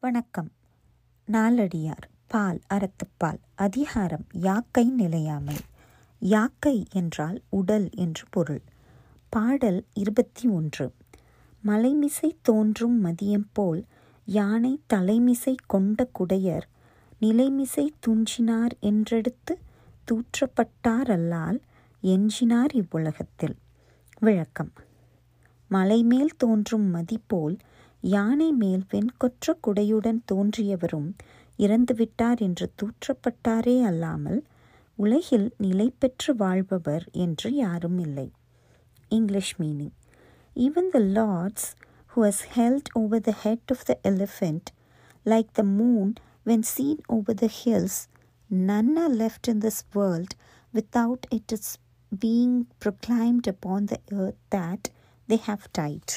வணக்கம். நாலடியார் பால் அறத்துப்பால் அதிகாரம் யாக்கை நிலையாமை. யாக்கை என்றால் உடல் என்று பொருள். பாடல் இருபத்தி ஒன்று. மலைமிசை தோன்றும் மதியம் போல் யானை தலைமிசை கொண்ட குடையர் நிலைமிசை துஞ்சினார் என்றெடுத்து தூற்றப்பட்டாரல்லால் எஞ்சினார் இவ்வுலகத்தில். விளக்கம். மலைமேல் தோன்றும் மதிப்போல் யானை மேல் வெண்கொற்ற குடையுடன் தோன்றியவரும் இறந்துவிட்டார் என்று தூற்றப்பட்டாரே அல்லாமல் உலகில் நிலை பெற்று வாழ்பவர் என்று யாரும் இல்லை English meaning even the Lord's who has held over the head of the elephant like the moon when seen over the hills none are left in this world without it is being proclaimed upon the earth that they have died